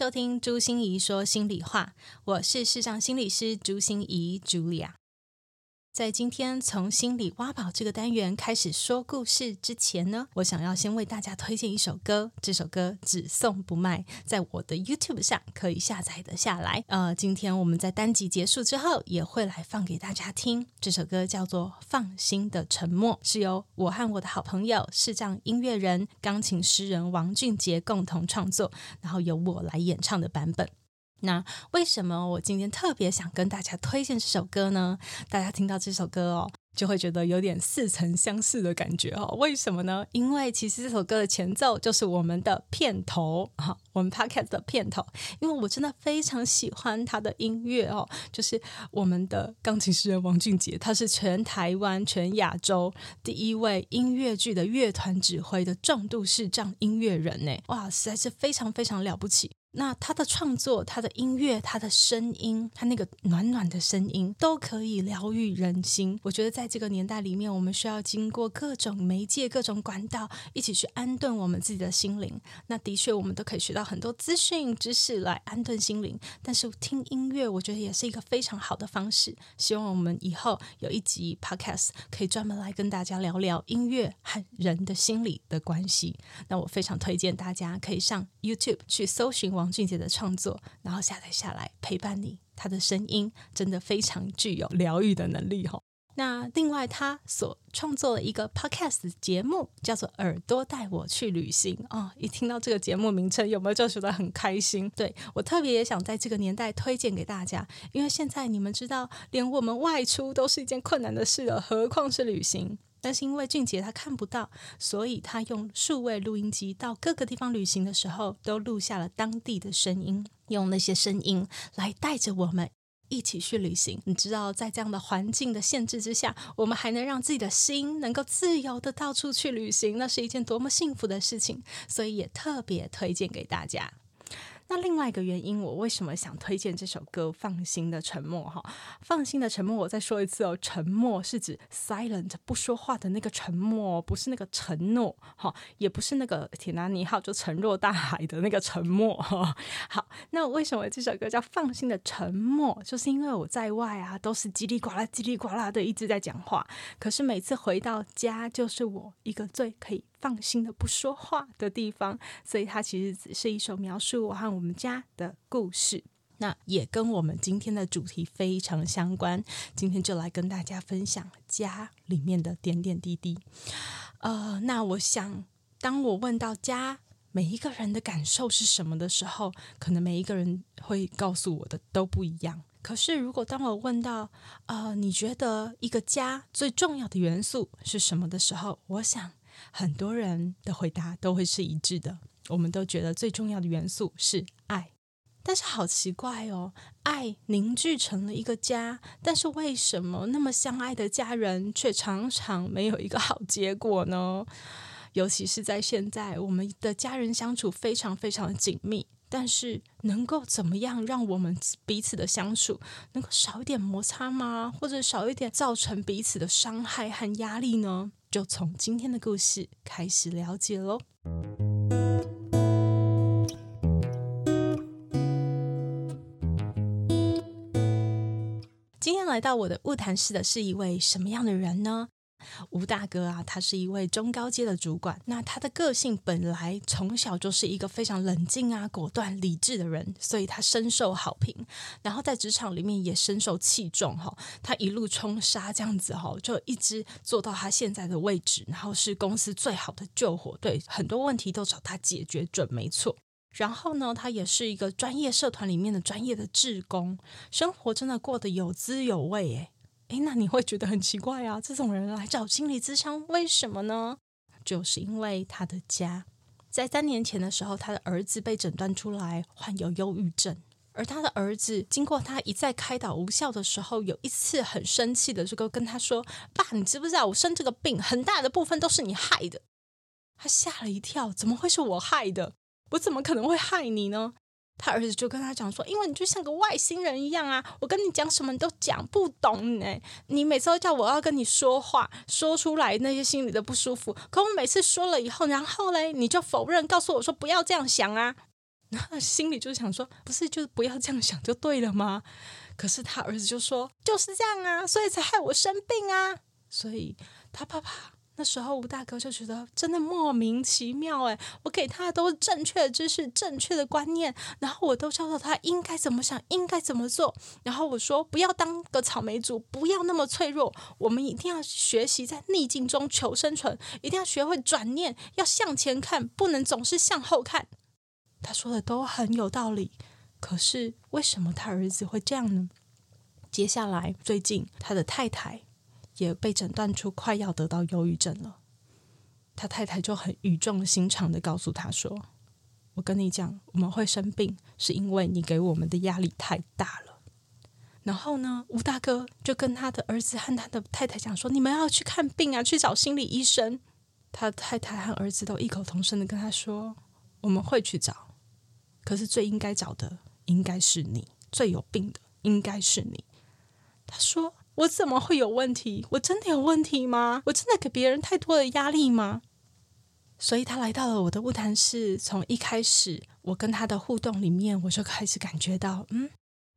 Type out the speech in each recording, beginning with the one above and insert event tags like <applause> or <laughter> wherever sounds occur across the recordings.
收听朱心怡说心里话，我是视障心理师朱心怡 Julia。在今天从心里挖宝这个单元开始说故事之前呢，我想要先为大家推荐一首歌，这首歌只送不卖，在我的 YouTube 上可以下载的下来。呃，今天我们在单集结束之后也会来放给大家听。这首歌叫做《放心的沉默》，是由我和我的好朋友视障音乐人、钢琴诗人王俊杰共同创作，然后由我来演唱的版本。那为什么我今天特别想跟大家推荐这首歌呢？大家听到这首歌哦，就会觉得有点似曾相识的感觉哦。为什么呢？因为其实这首歌的前奏就是我们的片头哈，我们 Podcast 的片头。因为我真的非常喜欢他的音乐哦，就是我们的钢琴诗人王俊杰，他是全台湾、全亚洲第一位音乐剧的乐团指挥的重度视障音乐人呢。哇，实在是非常非常了不起。那他的创作、他的音乐、他的声音，他那个暖暖的声音，都可以疗愈人心。我觉得在这个年代里面，我们需要经过各种媒介、各种管道，一起去安顿我们自己的心灵。那的确，我们都可以学到很多资讯、知识来安顿心灵。但是听音乐，我觉得也是一个非常好的方式。希望我们以后有一集 Podcast 可以专门来跟大家聊聊音乐和人的心理的关系。那我非常推荐大家可以上 YouTube 去搜寻王俊杰的创作，然后下载下来陪伴你。他的声音真的非常具有疗愈的能力哈。那另外，他所创作的一个 podcast 节目叫做《耳朵带我去旅行》哦，一听到这个节目名称，有没有就觉得很开心？对，我特别也想在这个年代推荐给大家，因为现在你们知道，连我们外出都是一件困难的事了，何况是旅行。但是因为俊杰他看不到，所以他用数位录音机到各个地方旅行的时候，都录下了当地的声音，用那些声音来带着我们一起去旅行。你知道，在这样的环境的限制之下，我们还能让自己的心能够自由的到处去旅行，那是一件多么幸福的事情。所以也特别推荐给大家。那另外一个原因，我为什么想推荐这首歌《放心的沉默》哈？放心的沉默，我再说一次哦，沉默是指 silent 不说话的那个沉默，不是那个承诺哈，也不是那个铁达尼号就沉入大海的那个沉默哈。好，那为什么这首歌叫《放心的沉默》？就是因为我在外啊，都是叽里呱啦、叽里呱啦的一直在讲话，可是每次回到家，就是我一个最可以。放心的不说话的地方，所以它其实只是一首描述我和我们家的故事。那也跟我们今天的主题非常相关。今天就来跟大家分享家里面的点点滴滴。呃，那我想，当我问到家每一个人的感受是什么的时候，可能每一个人会告诉我的都不一样。可是，如果当我问到，呃，你觉得一个家最重要的元素是什么的时候，我想。很多人的回答都会是一致的，我们都觉得最重要的元素是爱。但是好奇怪哦，爱凝聚成了一个家，但是为什么那么相爱的家人却常常没有一个好结果呢？尤其是在现在，我们的家人相处非常非常的紧密，但是能够怎么样让我们彼此的相处能够少一点摩擦吗？或者少一点造成彼此的伤害和压力呢？就从今天的故事开始了解喽。今天来到我的物谈室的是一位什么样的人呢？吴大哥啊，他是一位中高阶的主管。那他的个性本来从小就是一个非常冷静啊、果断、理智的人，所以他深受好评。然后在职场里面也深受器重哈，他一路冲杀这样子哈，就一直做到他现在的位置，然后是公司最好的救火队，很多问题都找他解决准没错。然后呢，他也是一个专业社团里面的专业的志工，生活真的过得有滋有味诶。哎，那你会觉得很奇怪啊？这种人来找心理咨商，为什么呢？就是因为他的家，在三年前的时候，他的儿子被诊断出来患有忧郁症。而他的儿子经过他一再开导无效的时候，有一次很生气的就跟他说：“爸，你知不知道我生这个病很大的部分都是你害的？”他吓了一跳，怎么会是我害的？我怎么可能会害你呢？他儿子就跟他讲说：“因为你就像个外星人一样啊，我跟你讲什么你都讲不懂呢。你每次都叫我要跟你说话，说出来那些心里的不舒服。可我每次说了以后，然后嘞，你就否认，告诉我说不要这样想啊。<laughs> 然后心里就想说，不是，就是不要这样想就对了吗？可是他儿子就说就是这样啊，所以才害我生病啊。所以他爸爸。”那时候吴大哥就觉得真的莫名其妙哎，我给他的都是正确的知识、正确的观念，然后我都教导他应该怎么想、应该怎么做。然后我说不要当个草莓族，不要那么脆弱，我们一定要学习在逆境中求生存，一定要学会转念，要向前看，不能总是向后看。他说的都很有道理，可是为什么他儿子会这样呢？接下来最近他的太太。也被诊断出快要得到忧郁症了，他太太就很语重心长的告诉他说：“我跟你讲，我们会生病，是因为你给我们的压力太大了。”然后呢，吴大哥就跟他的儿子和他的太太讲说：“你们要去看病啊，去找心理医生。”他太太和儿子都异口同声的跟他说：“我们会去找，可是最应该找的应该是你，最有病的应该是你。”他说。我怎么会有问题？我真的有问题吗？我真的给别人太多的压力吗？所以他来到了我的物谈室，从一开始我跟他的互动里面，我就开始感觉到，嗯，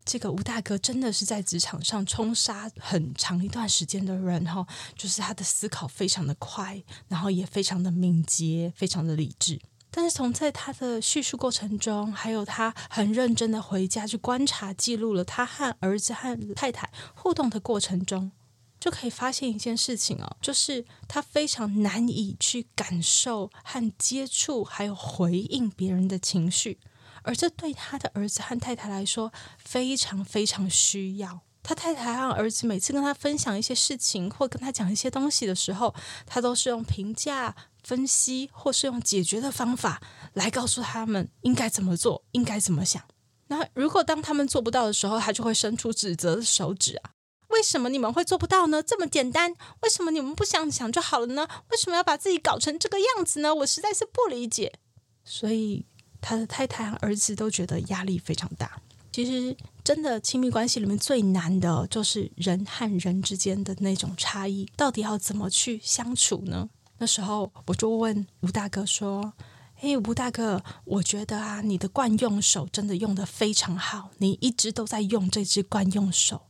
这个吴大哥真的是在职场上冲杀很长一段时间的人哈，就是他的思考非常的快，然后也非常的敏捷，非常的理智。但是从在他的叙述过程中，还有他很认真的回家去观察、记录了他和儿子和太太互动的过程中，就可以发现一件事情哦，就是他非常难以去感受和接触，还有回应别人的情绪，而这对他的儿子和太太来说非常非常需要。他太太和儿子每次跟他分享一些事情，或跟他讲一些东西的时候，他都是用评价。分析，或是用解决的方法来告诉他们应该怎么做，应该怎么想。那如果当他们做不到的时候，他就会伸出指责的手指啊！为什么你们会做不到呢？这么简单，为什么你们不想想就好了呢？为什么要把自己搞成这个样子呢？我实在是不理解。所以他的太太和儿子都觉得压力非常大。其实，真的亲密关系里面最难的就是人和人之间的那种差异，到底要怎么去相处呢？那时候我就问吴大哥说：“嘿，吴大哥，我觉得啊，你的惯用手真的用得非常好，你一直都在用这只惯用手，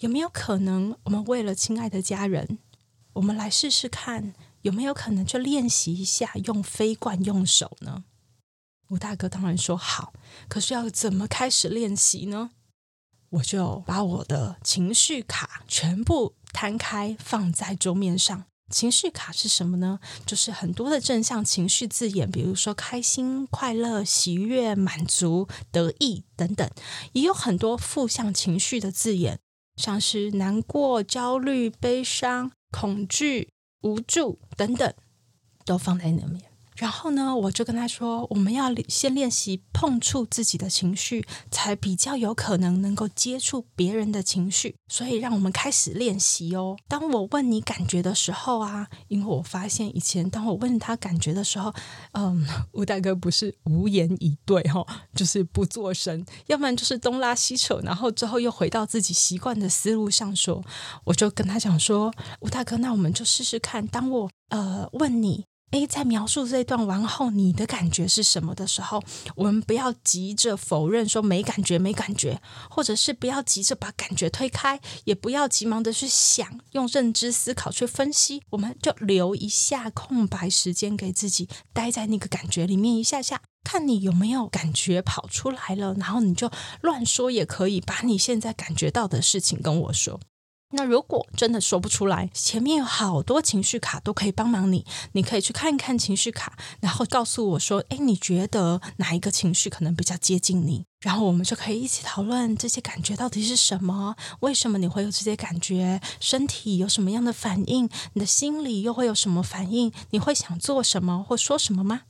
有没有可能我们为了亲爱的家人，我们来试试看，有没有可能去练习一下用非惯用手呢？”吴大哥当然说好，可是要怎么开始练习呢？我就把我的情绪卡全部摊开放在桌面上。情绪卡是什么呢？就是很多的正向情绪字眼，比如说开心、快乐、喜悦、满足、得意等等，也有很多负向情绪的字眼，像是难过、焦虑、悲伤、恐惧、无助等等，都放在那边。然后呢，我就跟他说，我们要先练习碰触自己的情绪，才比较有可能能够接触别人的情绪。所以，让我们开始练习哦。当我问你感觉的时候啊，因为我发现以前当我问他感觉的时候，嗯，<laughs> 吴大哥不是无言以对哈、哦，就是不作声，要不然就是东拉西扯，然后之后又回到自己习惯的思路上说。我就跟他讲说，吴大哥，那我们就试试看，当我呃问你。诶，在描述这段完后，你的感觉是什么的时候，我们不要急着否认说没感觉、没感觉，或者是不要急着把感觉推开，也不要急忙的去想，用认知思考去分析，我们就留一下空白时间给自己，待在那个感觉里面一下下，看你有没有感觉跑出来了，然后你就乱说也可以，把你现在感觉到的事情跟我说。那如果真的说不出来，前面有好多情绪卡都可以帮忙你，你可以去看一看情绪卡，然后告诉我说：“诶，你觉得哪一个情绪可能比较接近你？”然后我们就可以一起讨论这些感觉到底是什么，为什么你会有这些感觉，身体有什么样的反应，你的心里又会有什么反应？你会想做什么或说什么吗？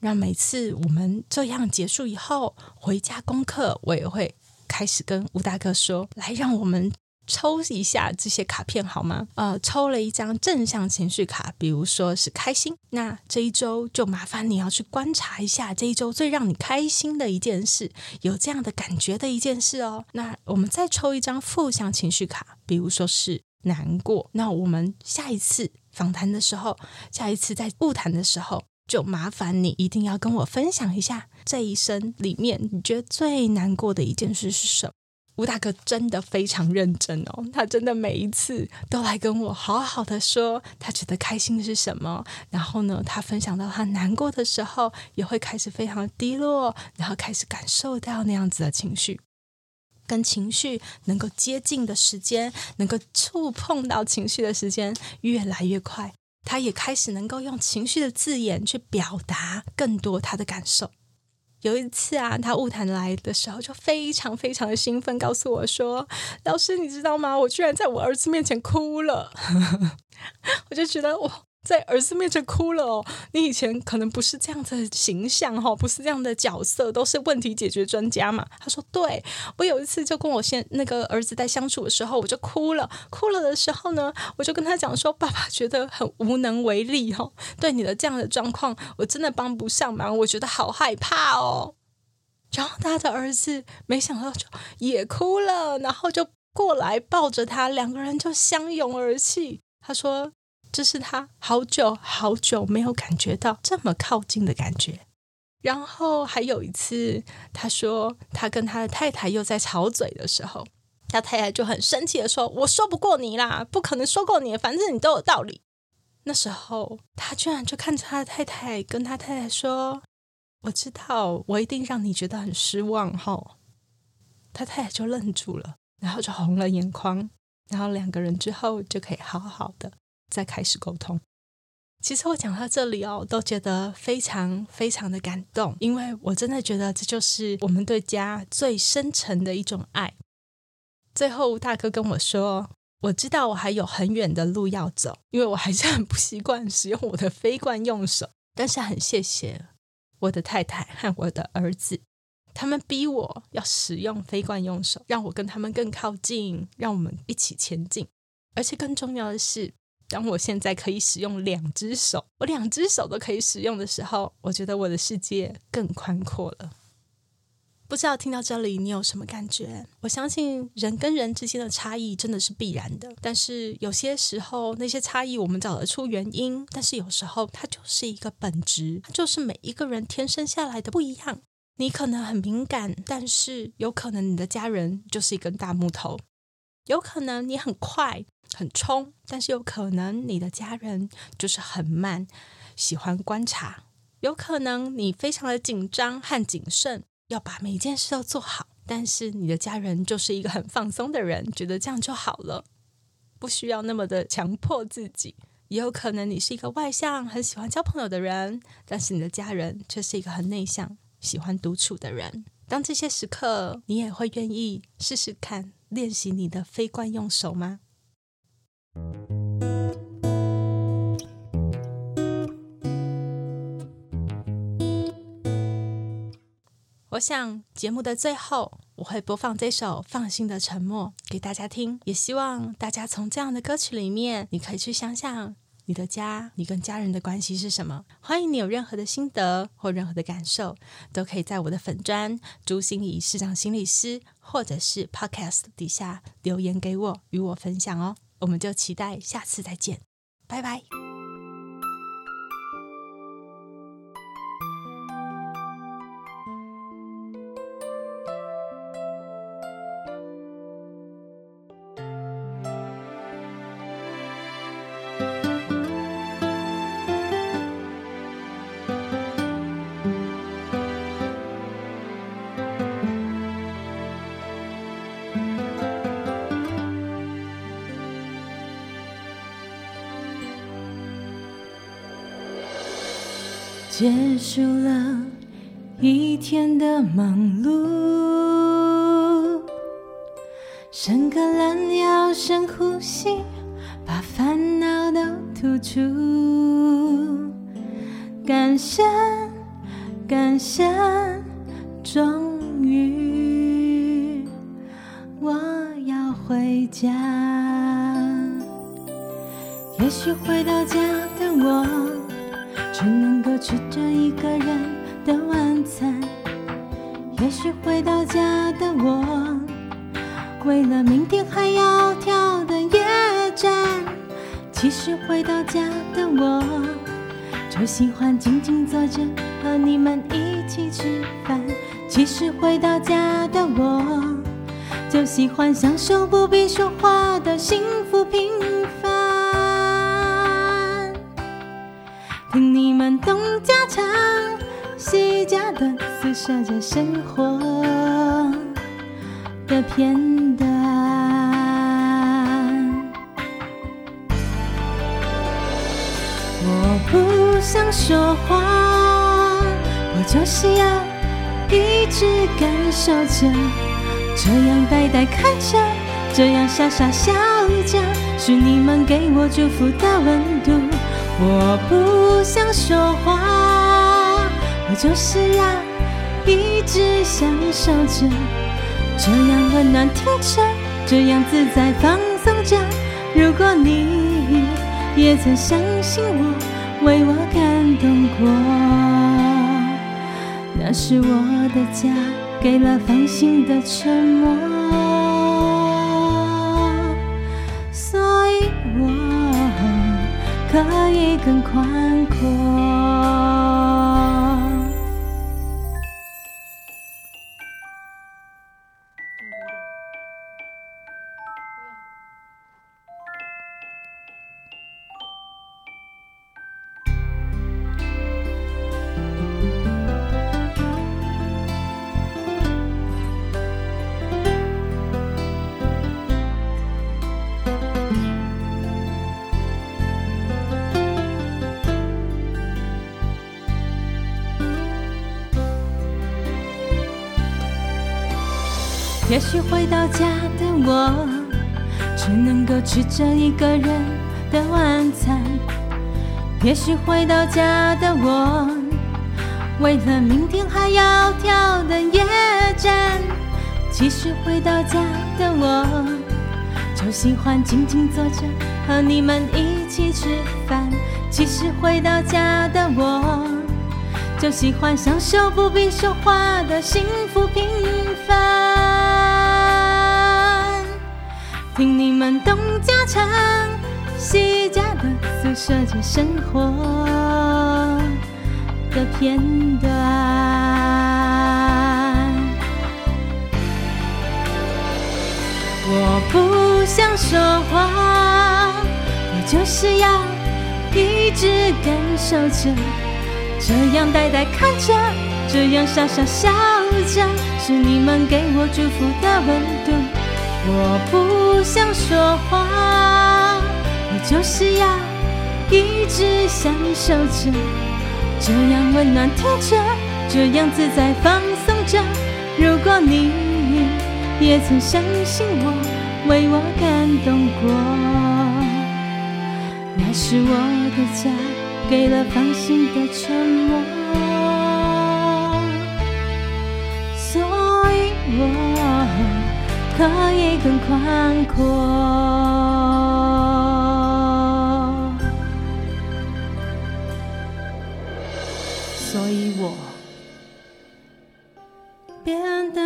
让每次我们这样结束以后回家功课，我也会开始跟吴大哥说：“来，让我们。”抽一下这些卡片好吗？呃，抽了一张正向情绪卡，比如说是开心，那这一周就麻烦你要去观察一下这一周最让你开心的一件事，有这样的感觉的一件事哦。那我们再抽一张负向情绪卡，比如说是难过，那我们下一次访谈的时候，下一次在晤谈的时候，就麻烦你一定要跟我分享一下这一生里面你觉得最难过的一件事是什么。吴大哥真的非常认真哦，他真的每一次都来跟我好好的说他觉得开心的是什么，然后呢，他分享到他难过的时候，也会开始非常的低落，然后开始感受到那样子的情绪，跟情绪能够接近的时间，能够触碰到情绪的时间越来越快，他也开始能够用情绪的字眼去表达更多他的感受。有一次啊，他物谈来的时候就非常非常的兴奋，告诉我说：“老师，你知道吗？我居然在我儿子面前哭了。” <laughs> 我就觉得哇。在儿子面前哭了哦！你以前可能不是这样的形象哈，不是这样的角色，都是问题解决专家嘛。他说：“对，我有一次就跟我现那个儿子在相处的时候，我就哭了。哭了的时候呢，我就跟他讲说，爸爸觉得很无能为力哦，对你的这样的状况，我真的帮不上忙，我觉得好害怕哦。然后他的儿子没想到就也哭了，然后就过来抱着他，两个人就相拥而泣。他说。”这是他好久好久没有感觉到这么靠近的感觉。然后还有一次，他说他跟他的太太又在吵嘴的时候，他太太就很生气的说：“我说不过你啦，不可能说过你，反正你都有道理。”那时候他居然就看着他的太太，跟他太太说：“我知道，我一定让你觉得很失望。”哈，他太太就愣住了，然后就红了眼眶，然后两个人之后就可以好好的。再开始沟通。其实我讲到这里哦，都觉得非常非常的感动，因为我真的觉得这就是我们对家最深沉的一种爱。最后，大哥跟我说：“我知道我还有很远的路要走，因为我还是很不习惯使用我的非惯用手。但是很谢谢我的太太和我的儿子，他们逼我要使用非惯用手，让我跟他们更靠近，让我们一起前进。而且更重要的是。”当我现在可以使用两只手，我两只手都可以使用的时候，我觉得我的世界更宽阔了。不知道听到这里你有什么感觉？我相信人跟人之间的差异真的是必然的，但是有些时候那些差异我们找得出原因，但是有时候它就是一个本质，它就是每一个人天生下来的不一样。你可能很敏感，但是有可能你的家人就是一根大木头，有可能你很快。很冲，但是有可能你的家人就是很慢，喜欢观察。有可能你非常的紧张和谨慎，要把每一件事都做好，但是你的家人就是一个很放松的人，觉得这样就好了，不需要那么的强迫自己。也有可能你是一个外向、很喜欢交朋友的人，但是你的家人却是一个很内向、喜欢独处的人。当这些时刻，你也会愿意试试看练习你的非惯用手吗？我想节目的最后，我会播放这首《放心的沉默》给大家听，也希望大家从这样的歌曲里面，你可以去想想你的家，你跟家人的关系是什么。欢迎你有任何的心得或任何的感受，都可以在我的粉专朱芯仪市长心理师，或者是 Podcast 底下留言给我，与我分享哦。我们就期待下次再见，拜拜。结束了一天的忙碌，伸个懒腰，深呼吸，把烦恼都吐出。感谢感谢，终于我要回家。也许回到家的我，只能够吃着一个人的晚餐。也许回到家的我，为了明天还要跳的夜战。其实回到家的我，就喜欢静静坐着和你们一起吃饭。其实回到家的我，就喜欢享受不必说话的幸福平们东家长西家短，诉说着生活的片段。我不想说话，我就是要一直感受着，这样呆呆看着，这样傻傻笑着，是你们给我祝福的温度。我不想说话，我就是要一直享受着，这样温暖听着，这样自在放松着。如果你也曾相信我，为我感动过，那是我的家，给了放心的沉默，可以更宽阔。也许回到家的我，只能够吃着一个人的晚餐。也许回到家的我，为了明天还要跳的夜战。其实回到家的我，就喜欢静静坐着和你们一起吃饭。其实回到家的我，就喜欢享受不必说话的幸福平听你们东家长西家短，诉说着生活的片段。我不想说话，我就是要一直感受着，这样呆呆看着，这样傻傻笑着，是你们给我祝福的温度。我不想说话，我就是要一直享受着，这样温暖听着，这样自在放松着。如果你也曾相信我，为我感动过，那是我的家，给了放心的沉默，所以我。可以更宽阔。所以我变得